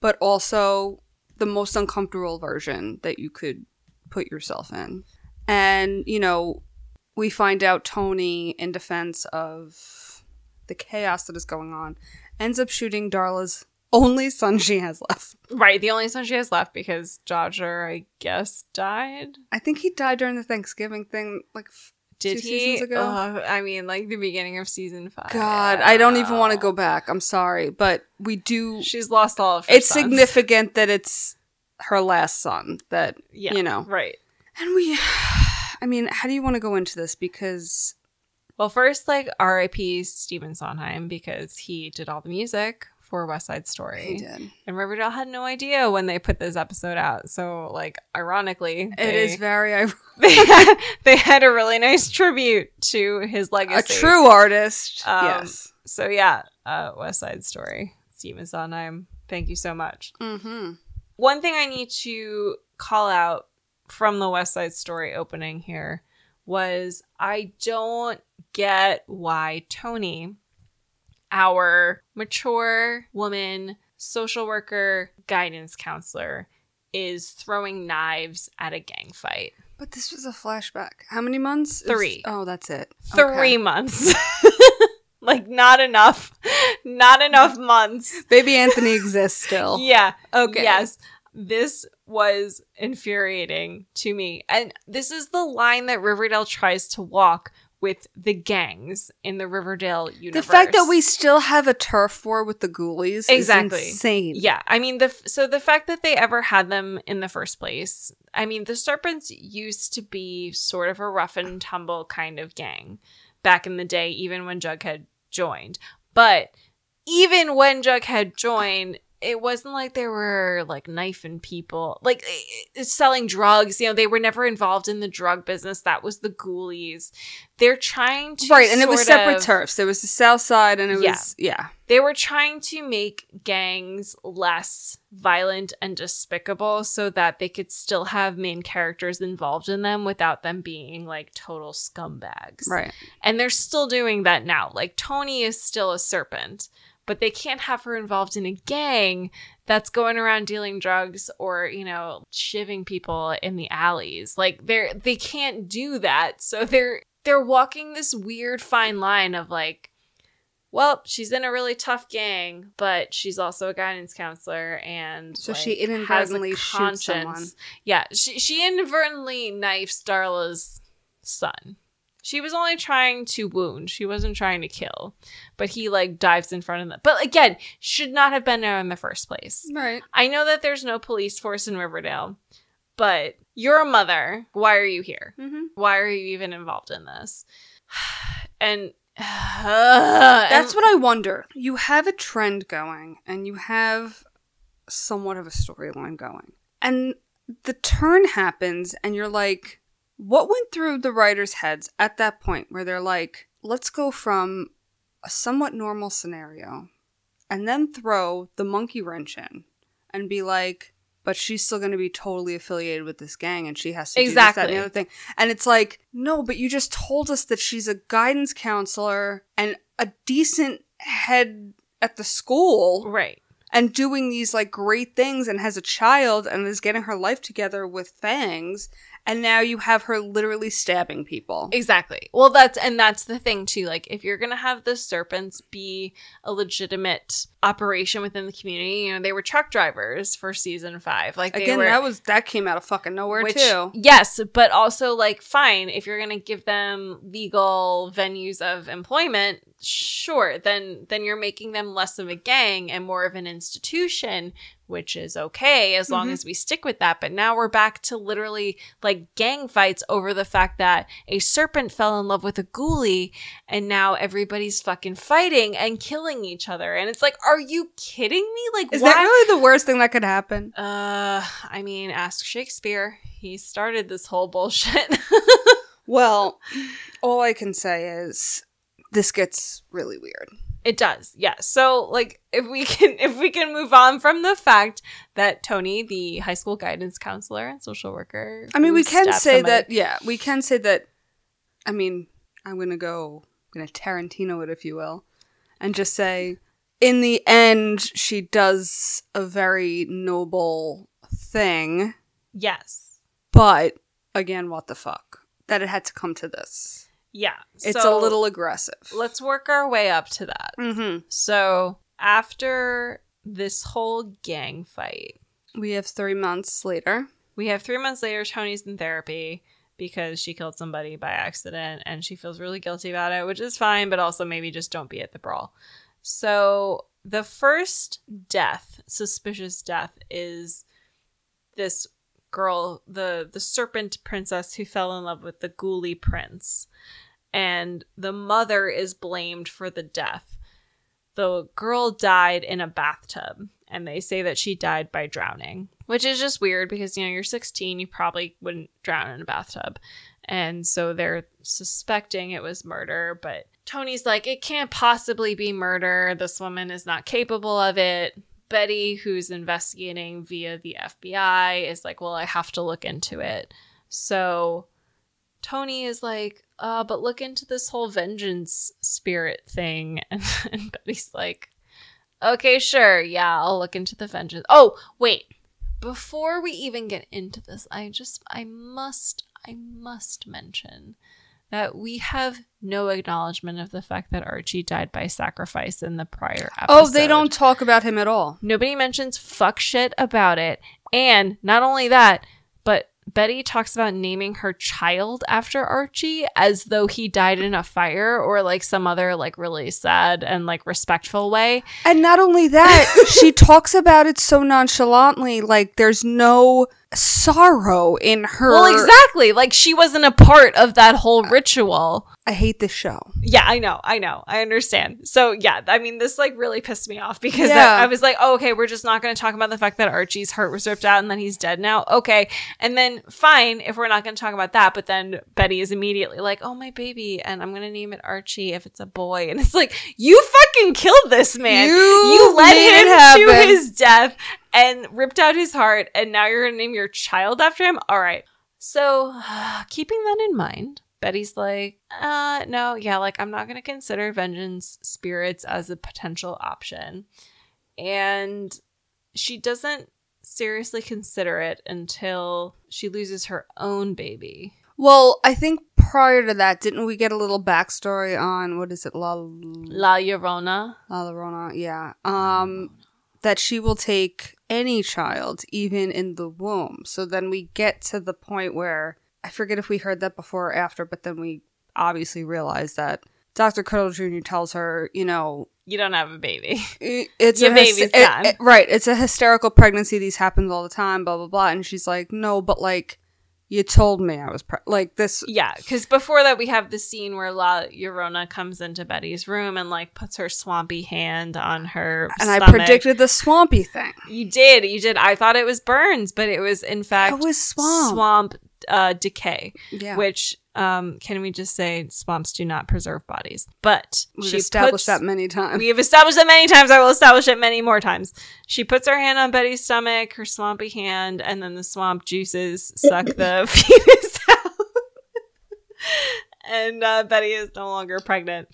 but also the most uncomfortable version that you could put yourself in. And, you know, we find out Toni in defense of the chaos that is going on ends up shooting Darla's only son she has left. Right, the only son she has left because Dodger, I guess, died. I think he died during the Thanksgiving thing like f- Did Two he? seasons ago? Ugh, I mean, like the beginning of season five. God, I don't even want to go back. I'm sorry, but we do She's lost all of her. it's sons. significant that it's her last son that Yeah, you know right. and we i mean how do you want to go into this because Well, first, like R.I.P. Stephen Sondheim because he did all the music for West Side Story, did and Riverdale had no idea when they put this episode out. So, like, ironically, it they- is very ir- they had, they had a really nice tribute to his legacy. a true artist Um, yes So yeah, uh, West Side Story, Stephen Sondheim. Thank you so much. mm-hmm One thing I need to call out from the West Side Story opening here was I don't get why Toni, our mature woman, social worker, guidance counselor, is throwing knives at a gang fight. but this was a flashback how many months Three. oh that's it three Okay. months. like not enough, not enough months. baby anthony exists still Yeah. okay Yes. This was infuriating to me. And this is the line that Riverdale tries to walk with the gangs in the Riverdale universe. the fact that we still have a turf war with the ghoulies Exactly. is insane Yeah, I mean the so the fact that they ever had them in the first place. I mean, the Serpents used to be sort of a rough and tumble kind of gang back in the day even when Jughead joined. But even when Jughead joined, it wasn't like they were like knifing people, like eh, eh, selling drugs. You know, they were never involved in the drug business. That was the Ghoulies. They're trying to right and it was separate of- turfs there was the south side and it Yeah. was yeah they were trying to make gangs less violent and despicable so that they could still have main characters involved in them without them being like total scumbags. right And they're still doing that now. Like Toni is still a serpent, but they can't have her involved in a gang that's going around dealing drugs or, you know, shivving people in the alleys. Like they're they can't do that. So they're they're walking this weird fine line of like, well, she's in a really tough gang, but she's also a guidance counselor, and So like, she inadvertently shoots someone. Yeah, she she inadvertently knifes Darla's son. She was only trying to wound. She wasn't trying to kill. But he like dives in front of them. But again, should not have been there in the first place. Right. I know that there's no police force in Riverdale, but you're a mother. Why are you here? Mm-hmm. Why are you even involved in this? And That's what I wonder. You have a trend going, and you have somewhat of a storyline going, and the turn happens, and you're like, what went through the writers' heads at that point where they're like, let's go from a somewhat normal scenario, and then throw the monkey wrench in, and be like. But she's still going to be totally affiliated with this gang, and she has to do this, that, and Exactly. the other thing. And it's like, no, but you just told us that she's a guidance counselor and a decent head at the school right. and doing these like great things and has a child and is getting her life together with fangs. And now you have her literally stabbing people. Exactly. Well, that's and that's the thing too. Like, if you're gonna have the serpents be a legitimate operation within the community, you know, they were truck drivers for season five. Like, they Again, were, that was that came out of fucking nowhere which- too. Yes, but also like, fine if you're gonna give them legal venues of employment. Sure, then then you're making them less of a gang and more of an institution, which is okay as long Mhm. as we stick with that. But now we're back to literally like gang fights over the fact that a serpent fell in love with a ghoulie and now everybody's fucking fighting and killing each other. And it's like, are you kidding me? Like, Is why? that really the worst thing that could happen? uh, I mean, ask Shakespeare. He started this whole bullshit. Well, all I can say is this gets really weird. It does, yeah. So, like, if we can, if we can move on from the fact that Toni, the high school guidance counselor and social worker, I mean, we can say somebody- that, yeah, we can say that. I mean, I'm going to go, I'm going to Tarantino it, if you will, and just say, in the end, she does a very noble thing, Yes, but again, what the fuck? That it had to come to this. Yeah. It's So, a little aggressive. Let's work our way up to that. hmm So after this whole gang fight, We have three months later. we have three months later. Toni's in therapy because she killed somebody by accident and she feels really guilty about it, which is fine, but also maybe just don't be at the brawl. So the first death, suspicious death, is this girl, the the serpent princess who fell in love with the ghoulie prince. And the mother is blamed for the death. The girl died in a bathtub, and they say that she died by drowning, which is just weird because you know you're 16, you probably wouldn't drown in a bathtub. And so they're suspecting it was murder, but Toni's like, it can't possibly be murder. This woman is not capable of it. Betty, who's investigating via the FBI, is like, well, I have to look into it. So Toni is like, uh, but look into this whole vengeance spirit thing. And, and Betty's like, okay, sure. Yeah, I'll look into the vengeance. Oh, wait. Before we even get into this, I just, I must, I must mention that we have no acknowledgement of the fact that Archie died by sacrifice in the prior episode. Oh, they don't talk about him at all. Nobody mentions fuck shit about it. And not only that, but Betty talks about naming her child after Archie as though he died in a fire or like some other like really sad and like respectful way. And not only that, she talks about it so nonchalantly, like there's no sorrow in her. Well, exactly. Like she wasn't a part of that whole ritual. I hate this show. Yeah, I know. I know. I understand. So, yeah, I mean, this like really pissed me off because Yeah. I, I was like, oh, okay, we're just not going to talk about the fact that Archie's heart was ripped out and then he's dead now. Okay. And then, fine, if we're not going to talk about that. But then Betty is immediately like, oh, my baby. And I'm going to name it Archie if it's a boy. And it's like, you fucking killed this man. You led made it him to his death and ripped out his heart. And now you're going to name your child after him? All right. So, keeping that in mind, Betty's like, uh, no, yeah, like I'm not going to consider vengeance spirits as a potential option. And she doesn't seriously consider it until she loses her own baby. Well, I think prior to that, didn't we get a little backstory on what is it, La La Llorona. La Llorona? Yeah. Um, that she will take any child, even in the womb. So then we get to the point where I forget if we heard that before or after, but then we obviously realize that Dr. Curdle Jr. tells her, you know, You don't have a baby. it's Your a baby's it- gone. it- right. It's a hysterical pregnancy. These happens all the time. Blah blah blah. And she's like, no, but like, you told me I was pre- like this. Yeah, because before that, we have the scene where La Llorona comes into Betty's room and like puts her swampy hand on her. And I predicted the swampy thing. You did, you did. I thought it was burns, but it was in fact It was swamp. swamp uh, decay. Yeah. Which um, can we just say swamps do not preserve bodies? But We've she established puts- that many times. We have established that many times. I will establish it many more times. She puts her hand on Betty's stomach, her swampy hand, and then the swamp juices suck the fetus out. and uh, Betty is no longer pregnant.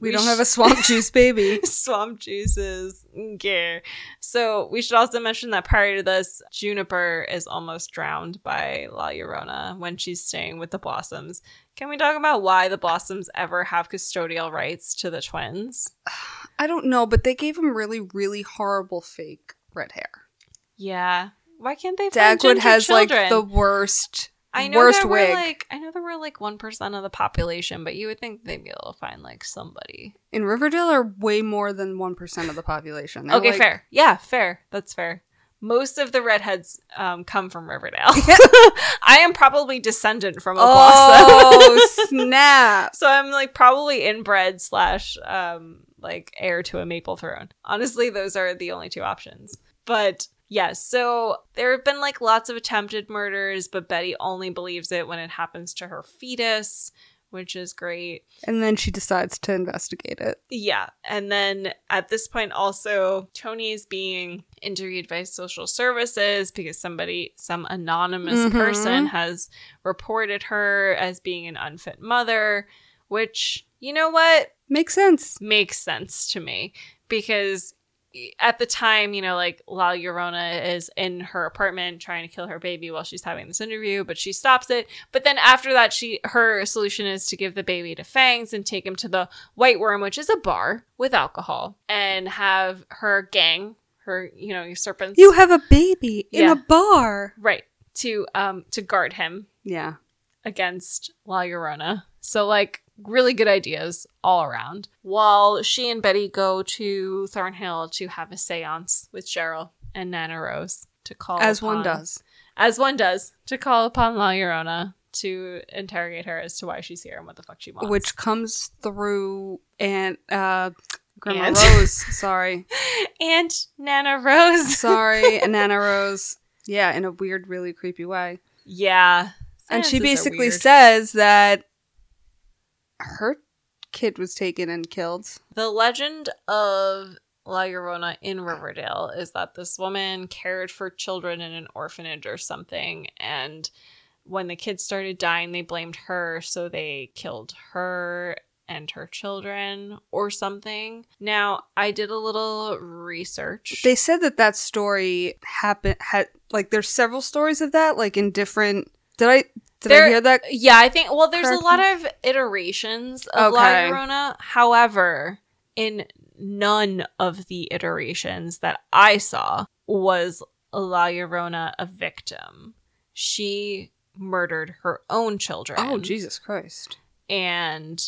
We don't have a swamp juice baby. swamp juices. Okay. So we should also mention that prior to this, Juniper is almost drowned by La Llorona when she's staying with the Blossoms. Can we talk about why the Blossoms ever have custodial rights to the twins? I don't know, but they gave him really, really horrible fake red hair. Yeah. Why can't they Dagwood has like the worst, I know worst there wig. were like I know there were like one percent of the population, but you would think they'd be able to find like somebody. In Riverdale are way more than 1% of the population. They're okay, like- fair. Yeah, fair. That's fair. Most of the redheads um, come from Riverdale. I am probably descendant from a blossom. Oh, snap. so I'm like probably inbred slash um like heir to a maple throne. Honestly, those are the only two options. But yes, so there have been like lots of attempted murders, but Betty only believes it when it happens to her fetus, which is great. And then she decides to investigate it. Yeah. And then at this point, also, Toni is being interviewed by social services because somebody, some anonymous Mhm. person, has reported her as being an unfit mother, which, you know what? Makes sense. Makes sense to me because at the time, you know, like La Llorona is in her apartment trying to kill her baby while she's having this interview, but she stops it. But then after that, she her solution is to give the baby to Fangs and take him to the White Worm, which is a bar with alcohol, and have her gang, her you know, your serpents, You have a baby in Yeah. a bar. right to um to guard him Yeah. against La Llorona. So like really good ideas all around. While she and Betty go to Thornhill to have a séance with Cheryl and Nana Rose to call As one upon- does. As one does to call upon La Llorona to interrogate her as to why she's here and what the fuck she wants. Which comes through and uh Grandma And- Rose. Sorry. and Nana Rose. Sorry. Nana Rose. Yeah, in a weird, really creepy way. yeah. And she basically says that her kid was taken and killed. The legend of La Llorona in Riverdale is that this woman cared for children in an orphanage or something, and when the kids started dying, they blamed her, so they killed her and her children or something. Now, I did a little research. They said that that story happened had like there's several stories of that like in different Did I did There- I hear that? Yeah, I think. Well, there's a lot of iterations of La Okay. Llorona. However, in none of the iterations that I saw was La Llorona a victim. She murdered her own children. Oh Jesus Christ. And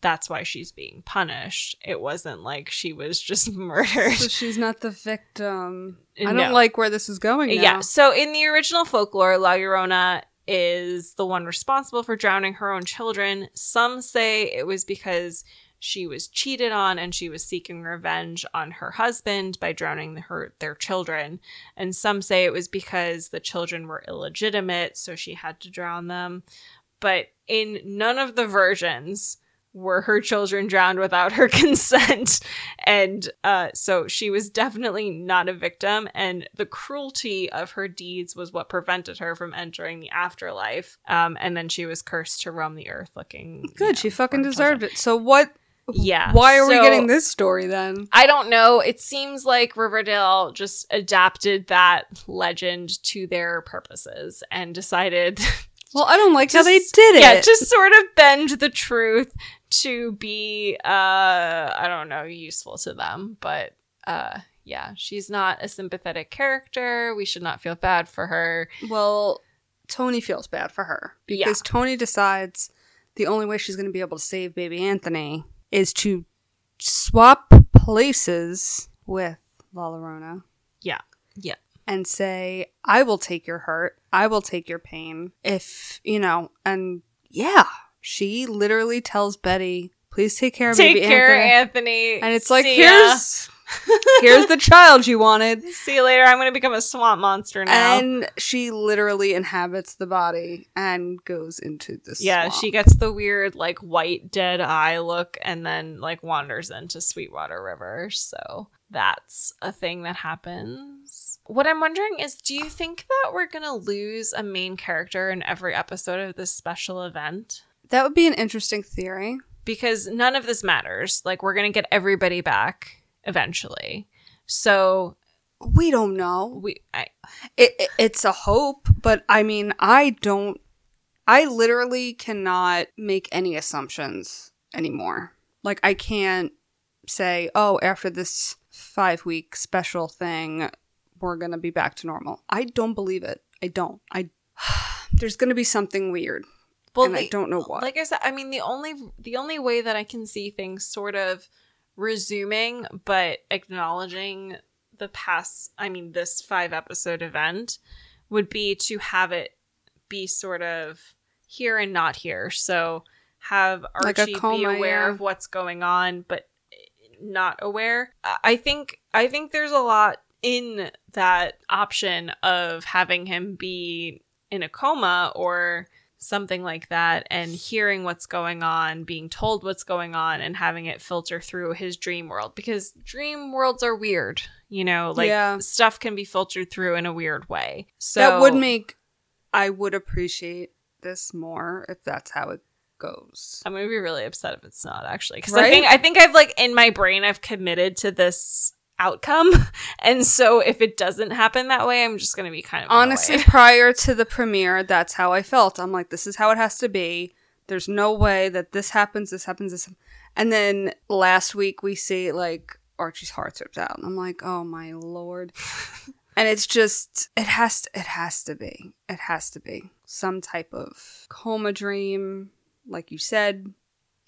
that's why she's being punished. It wasn't like she was just murdered. So she's not the victim. I No. don't like where this is going now. Yeah. So in the original folklore, La Llorona is the one responsible for drowning her own children. Some say it was because she was cheated on and she was seeking revenge on her husband by drowning her their children. And some say it was because the children were illegitimate, so she had to drown them. But in none of the versions were her children drowned without her consent. And uh, so she was definitely not a victim. And the cruelty of her deeds was what prevented her from entering the afterlife. Um, and then she was cursed to roam the earth looking. Good, she fucking deserved it. So what Yeah. why are we getting this story then? I don't know. It seems like Riverdale just adapted that legend to their purposes and decided Well, I don't like how Just- they did it. Yeah, just sort of bend the truth to be uh I don't know, useful to them, but uh yeah, she's not a sympathetic character. We should not feel bad for her. Well, Toni feels bad for her Yeah. because Toni decides the only way she's going to be able to save baby Anthony is to swap places with La Llorona Yeah. Yeah. and say, I will take your hurt. I will take your pain. If, you know, and yeah, she literally tells Betty, please take care of me. Take baby care, Anthony. Anthony. And it's like, See here's here's the child you wanted. See you later. I'm going to become a swamp monster now. And she literally inhabits the body and goes into the yeah, swamp. she gets the weird like white dead eye look and then like wanders into Sweetwater River. So that's a thing that happens. What I'm wondering is do you think that we're going to lose a main character in every episode of this special event? That would be an interesting theory. Because none of this matters. Like we're going to get everybody back eventually. So We don't know. we I, It, it, it's a hope, but I mean, I don't. I literally cannot make any assumptions anymore. Like, I can't say, oh, after this five week special thing, we're going to be back to normal. I don't believe it. I don't. I. There's going to be something weird, well, and I don't know what. like I said, I mean the only the only way that I can see things sort of resuming but acknowledging the past I mean this five episode event would be to have it be sort of here and not here. So have Like Archie be aware of what's going on but not aware. I think I think there's a lot in that option of having him be in a coma or something like that and hearing what's going on, being told what's going on and having it filter through his dream world because dream worlds are weird, you know, like Yeah. stuff can be filtered through in a weird way. So that would make. I would appreciate this more if that's how it goes. I'm gonna be really upset if it's not actually because I think I think I've like in my brain I've committed to this outcome, and so if it doesn't happen that way, I'm just gonna be kind of Honestly, annoyed. prior to the premiere, that's how I felt. I'm like, this is how it has to be. There's no way that this happens, this happens, this. And then last week we see like Archie's heart ripped out, and I'm like, oh my lord. and it's just, it has, to, it has to be, it has to be some type of coma dream, like you said.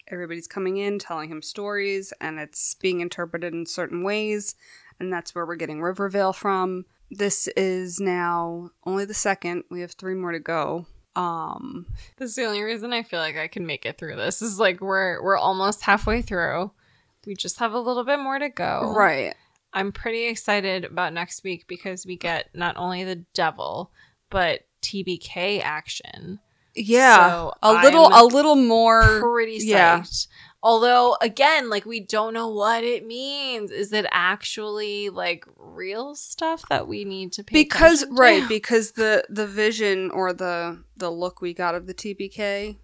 Everybody's coming in, telling him stories, and it's being interpreted in certain ways, and that's where we're getting Rivervale from this is now only the second. We have three more to go. Um, this is the only reason I feel like I can make it through this is like we're we're almost halfway through. We just have a little bit more to go. right. I'm pretty excited about next week because we get not only the devil but TBK action. Yeah. So a little, I'm a little more. pretty psyched. yeah. Although again, like we don't know what it means. Is it actually like real stuff that we need to pay because attention to? right because the the vision or the the look we got of the TBK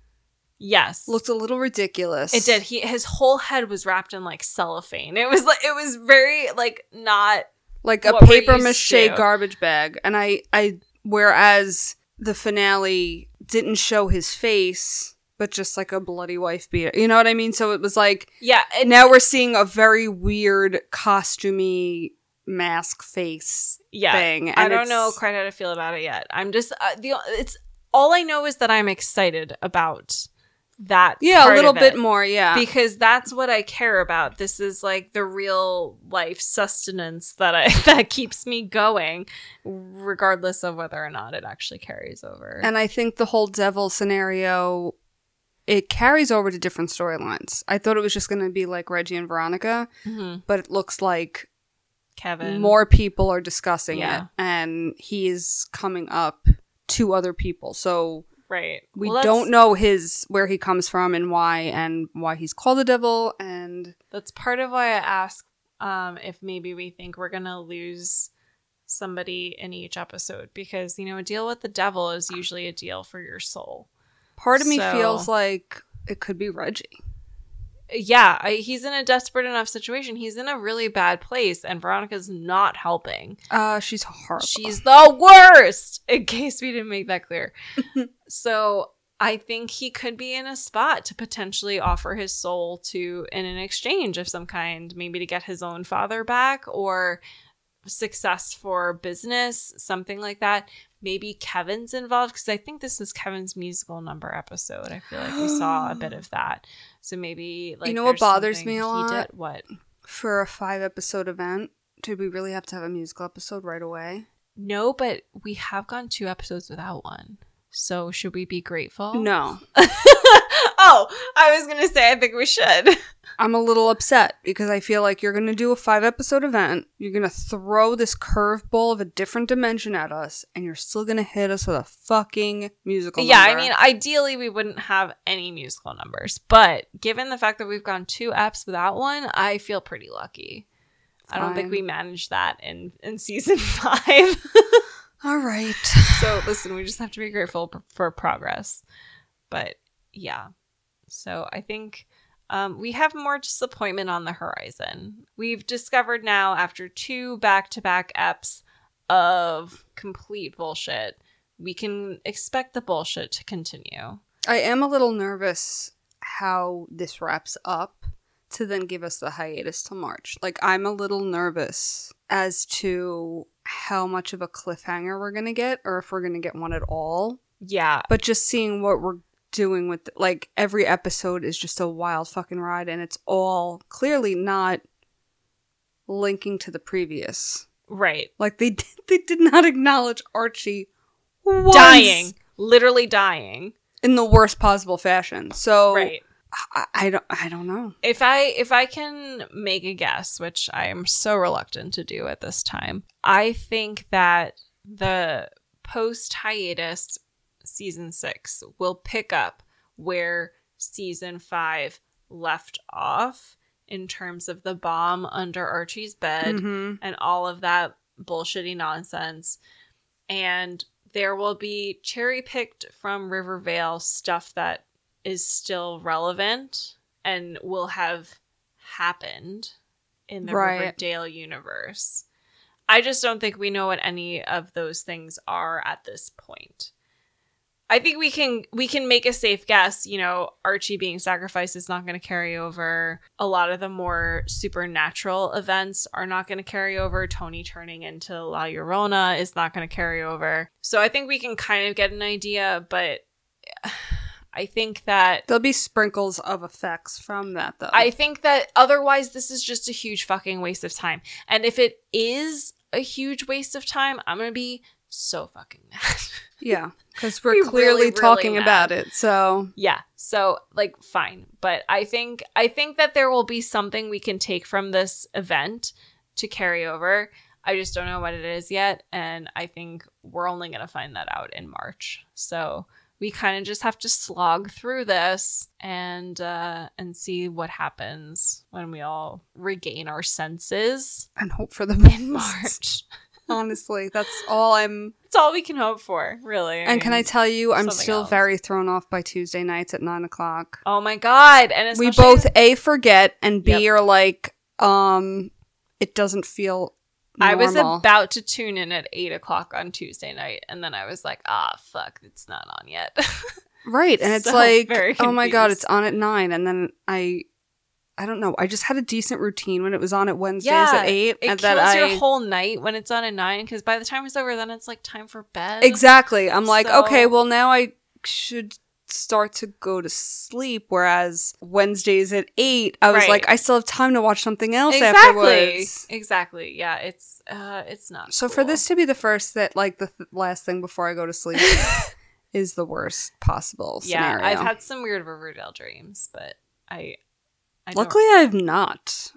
Yes. looked a little ridiculous. it did. He his whole head was wrapped in like cellophane. It was like it was very like not like a paper mache to. garbage bag, and I I whereas the finale didn't show his face. But just like a bloody wife beater, you know what I mean. So it was like yeah, it, now we're seeing a very weird costumey mask face yeah. thing. I don't know quite how to feel about it yet. I'm just uh, the it's all I know is that I'm excited about that. Yeah, a little bit it. more. Yeah, because that's what I care about. This is like the real life sustenance that I that keeps me going, regardless of whether or not it actually carries over. and I think the whole devil scenario it carries over to different storylines. I thought it was just going to be like Reggie and Veronica, Mhm. but it looks like Kevin, more people are discussing Yeah. it, and he's coming up to other people. So right? we Well, don't know his where he comes from and why, and why he's called the devil, and That's part of why I ask um, if maybe we think we're gonna lose somebody in each episode because you know a deal with the devil is usually a deal for your soul. part of me feels like it could be Reggie. Yeah, I, he's in a desperate enough situation. He's in a really bad place, and Veronica's not helping. Uh, she's horrible. She's the worst, in case we didn't make that clear. so I think he could be in a spot to potentially offer his soul to in an exchange of some kind, maybe to get his own father back or success for business, something like that. Maybe Kevin's involved because I think this is Kevin's musical number episode. I feel like we saw a bit of that. So maybe like You know what bothers me a lot? did- What? for a five episode event. Did we really have to have a musical episode right away? No, but we have gone two episodes without one. So should we be grateful? No. oh, I was gonna say I think we should. I'm a little upset because I feel like you're going to do a five episode event. You're going to throw this curveball of a different dimension at us, and you're still going to hit us with a fucking musical. yeah, I mean, ideally we wouldn't have any musical numbers, but given the fact that we've gone two eps without one, I feel pretty lucky. I don't think we managed that in in season five. all right. so listen, we just have to be grateful for progress. But yeah, so I think um, we have more disappointment on the horizon. We've discovered now after two back to back eps of complete bullshit, we can expect the bullshit to continue. I am a little nervous how this wraps up to then give us the hiatus till March. Like, I'm a little nervous as to how much of a cliffhanger we're going to get or if we're going to get one at all. Yeah, But just seeing what we're doing with, like, every episode is just a wild fucking ride and it's all clearly not linking to the previous. right. Like, they did, they did not acknowledge Archie once Dying, literally dying. in the worst possible fashion. So, Right. I, I don't I don't know. if I if I can make a guess, which I am so reluctant to do at this time, I think that the post hiatus season 6 will pick up where season 5 left off in terms of the bomb under Archie's bed Mhm. and all of that bullshitty nonsense. And there will be cherry picked from Rivervale stuff that is still relevant and will have happened in the Right. Riverdale universe. I just don't think we know what any of those things are at this point. I think we can we can make a safe guess, you know, Archie being sacrificed is not going to carry over. A lot of the more supernatural events are not going to carry over. Toni turning into La Llorona is not going to carry over. So I think we can kind of get an idea, but I think that There'll be sprinkles of effects from that though. I think that otherwise this is just a huge fucking waste of time. And if it is a huge waste of time, I'm going to be so fucking mad. yeah, because we're clearly really, really talking mad. about it. So Yeah. So like fine, but I think I think that there will be something we can take from this event to carry over. I just don't know what it is yet and I think we're only going to find that out in March. So we kind of just have to slog through this and uh and see what happens when we all regain our senses and hope for the in. March. Honestly, that's all I'm. It's all we can hope for, really. And can I tell you, I'm still else. very thrown off by Tuesday nights at nine o'clock. Oh my god! And We both a forget and b Yep. are like, um, it doesn't feel. I was about to tune in at eight o'clock on Tuesday night, and then I was like, "Ah, fuck, it's not on yet." right, and it's so like, oh my god, it's on at nine, and then I. I don't know. I just had a decent routine when it was on at Wednesdays at eight, it and kills that I your whole night when it's on at nine because by the time it's over, then it's like time for bed. Exactly. I'm like, So- okay, well now I should start to go to sleep. Whereas Wednesdays at eight, I was Right. like, I still have time to watch something else Exactly. afterwards. Exactly. Yeah. It's uh, it's not. So for this to be the first that like the th- last thing before I go to sleep is the worst possible yeah, scenario. I've had some weird Riverdale dreams, but I. I Luckily, I've not.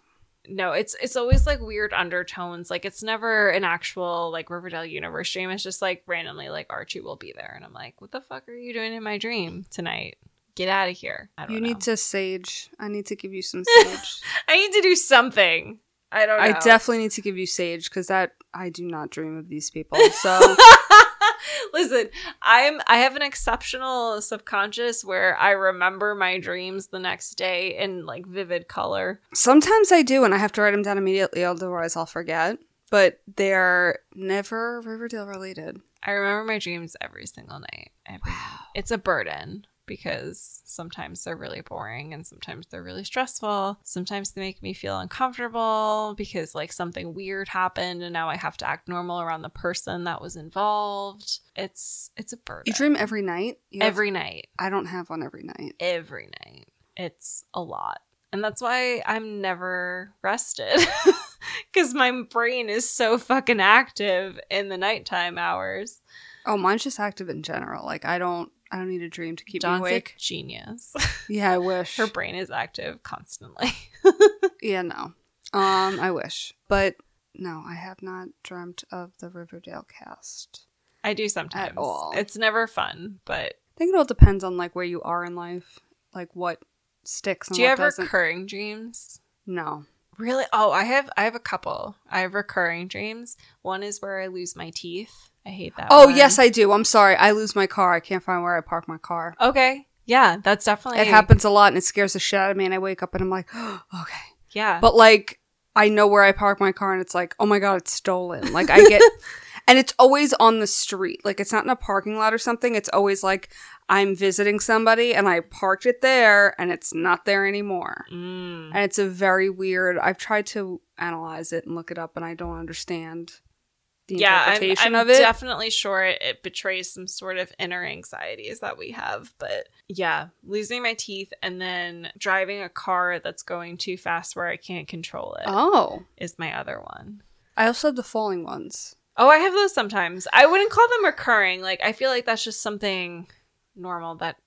no it's it's always like weird undertones like it's never an actual like riverdale universe dream it's just like randomly like archie will be there and i'm like what the fuck are you doing in my dream tonight get out of here I don't You know. need to sage. I need to give you some sage. i need to do something i don't know I definitely need to give you sage because that I do not dream of these people. So Listen, I'm I have an exceptional subconscious where I remember my dreams the next day in like vivid color. Sometimes I do, and I have to write them down immediately, otherwise I'll forget. But they're never Riverdale related. I remember my dreams every single night. Every night. It's a burden because sometimes they're really boring and sometimes they're really stressful. Sometimes they make me feel uncomfortable because like something weird happened and now I have to act normal around the person that was involved. It's it's a burden. You dream every night? You have- every night. I don't have one every night. Every night. It's a lot. And that's why I'm never rested. Cuz my brain is so fucking active in the nighttime hours. Oh, mine's just active in general. Like I don't I don't need a dream to keep Dawn's me awake. genius. Yeah, I wish. Her brain is active constantly. yeah, no. Um, I wish. But no, I have not dreamt of the Riverdale cast. I do sometimes. At all. It's never fun, but I think it all depends on like where you are in life, like what sticks and do you have doesn't. recurring dreams? no. Really? Oh, I have I have a couple. I have recurring dreams. One is where I lose my teeth. I hate that. Oh one. yes, I do. I'm sorry. I lose my car. I can't find where I park my car. Okay. Yeah, that's definitely It happens a lot, and it scares the shit out of me. And I wake up and I'm like, okay. Yeah. But like, I know where I park my car, and it's like, oh my god, it's stolen. Like I get, and it's always on the street. Like it's not in a parking lot or something. It's always like I'm visiting somebody, and I parked it there, and it's not there anymore. Mm. And it's a very weird. I've tried to analyze it and look it up, and I don't understand the Yeah, I'm, interpretation I'm of it. definitely sure it, it betrays some sort of inner anxieties that we have. But yeah, losing my teeth and then driving a car that's going too fast where I can't control it. oh, is my other one. I also have the falling ones. Oh, I have those sometimes. I wouldn't call them recurring. Like I feel like that's just something normal that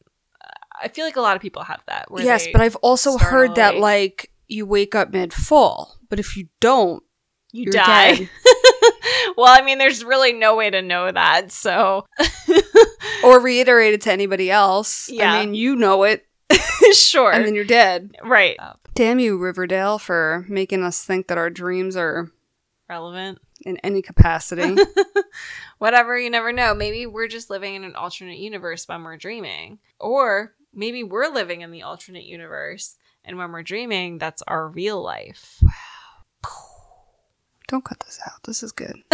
uh, I feel like a lot of people have that. Where Yes, but I've also heard that like you wake up mid fall, but if you don't, you die. dead. well, I mean, there's really no way to know that. So or reiterate it to anybody else. Yeah. I mean, you know it, sure, and then you're dead. right, Damn you, Riverdale, for making us think that our dreams are relevant. in any capacity. Whatever, you never know. Maybe we're just living in an alternate universe when we're dreaming. Or maybe we're living in the alternate universe and when we're dreaming, that's our real life. Don't cut this out. This is good.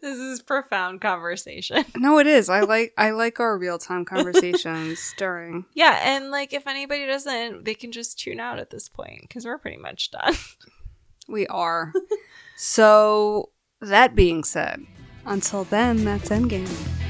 This is profound conversation. No, it is. I like I like our real time conversations during. Yeah, and like if anybody doesn't, they can just tune out at this point because we're pretty much done. We are. so that being said, until then, that's Endgame.